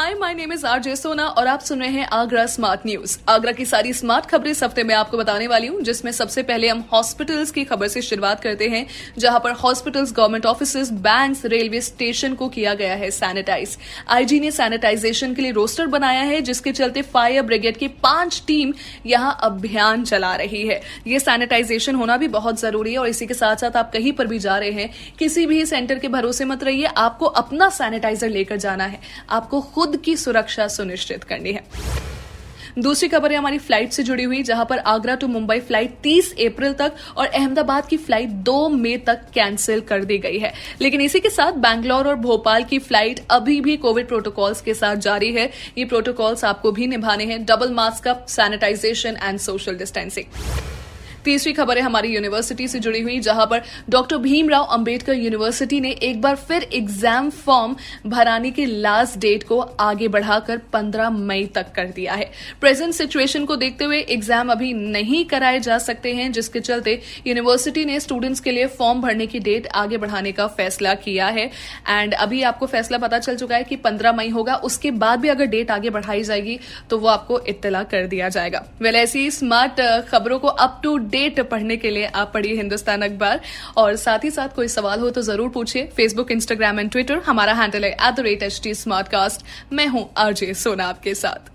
hi my name is RJ Sona और आप सुन रहे हैं आगरा स्मार्ट न्यूज़ आगरा की सारी स्मार्ट खबरें इस हफ़्ते में आपको बताने वाली हूँ, जिसमें सबसे पहले हम हॉस्पिटल्स की खबर से शुरुआत करते हैं, जहाँ पर hospitals government office bank railway station को किया गया है सैनिटाइज आईजी ने सैनिटाइजेशन के लिए रोस्टर बनाया है, जिसके चलते फायर ब्रिगेड की पाँच टीम यहाँ अभियान चला रही है। ये सैनिटाइजेशन होना भी बहुत ज़रूरी है और इसी के साथ साथ आप कहीं पर भी जा रहे हैं, किसी भी सेंटर के भरोसे मत रहिए, आपको अपना सैनिटाइजर लेकर जाना है। आपको खुद की सुरक्षा सुनिश्चित करनी है। दूसरी खबर है हमारी फ़्लाइट से जुड़ी हुई, जहाँ पर आगरा टू मुंबई फ़्लाइट 30 अप्रैल तक और अहमदाबाद की फ़्लाइट 2 मई तक कैंसिल कर दी गई है। लेकिन इसी के साथ बैंगलोर और भोपाल की फ़्लाइट अभी भी कोविड प्रोटोकॉल्स के साथ जारी है। ये प्रोटोकॉल्स आपको भी निभाने हैं। Double mask up sanitization and social distancing तीसरी खबर है हमारी यूनिवर्सिटी से जुड़ी हुई, जहाँ पर डॉक्टर भीमराव अंबेडकर यूनिवर्सिटी ने एक बार फिर एग्ज़ाम फॉर्म भराने की लास्ट डेट को आगे बढ़ाकर 15 मई तक कर दिया है। प्रेजेंट सिचुएशन को देखते हुए एग्ज़ाम अभी नहीं कराए जा सकते हैं, जिसके चलते यूनिवर्सिटी ने स्टूडेंट्स के लिए फॉर्म भरने की डेट आगे बढ़ाने का फैसला किया है। एंड अभी आपको फैसला पता चल चुका है कि 15 मई होगा, उसके बाद भी अगर डेट आगे बढ़ाई जाएगी तो वो आपको इत्तला कर दिया जाएगा। वेल ऐसी स्मार्ट खबरों को अप टू डेट पढ़ने के लिए आप पढ़िए हिंदुस्तान अखबार। और साथ ही साथ कोई सवाल हो तो ज़रूर पूछिए। फेसबुक इंस्टाग्राम एंड ट्विटर हमारा हैंडल है at the rate H T मैं हूँ आरजे सोना आपके साथ।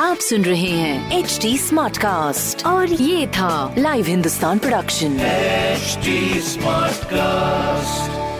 आप सुन रहे हैं एच डी स्मार्ट कास्ट और ये था live Hindustan production smart Smartcast.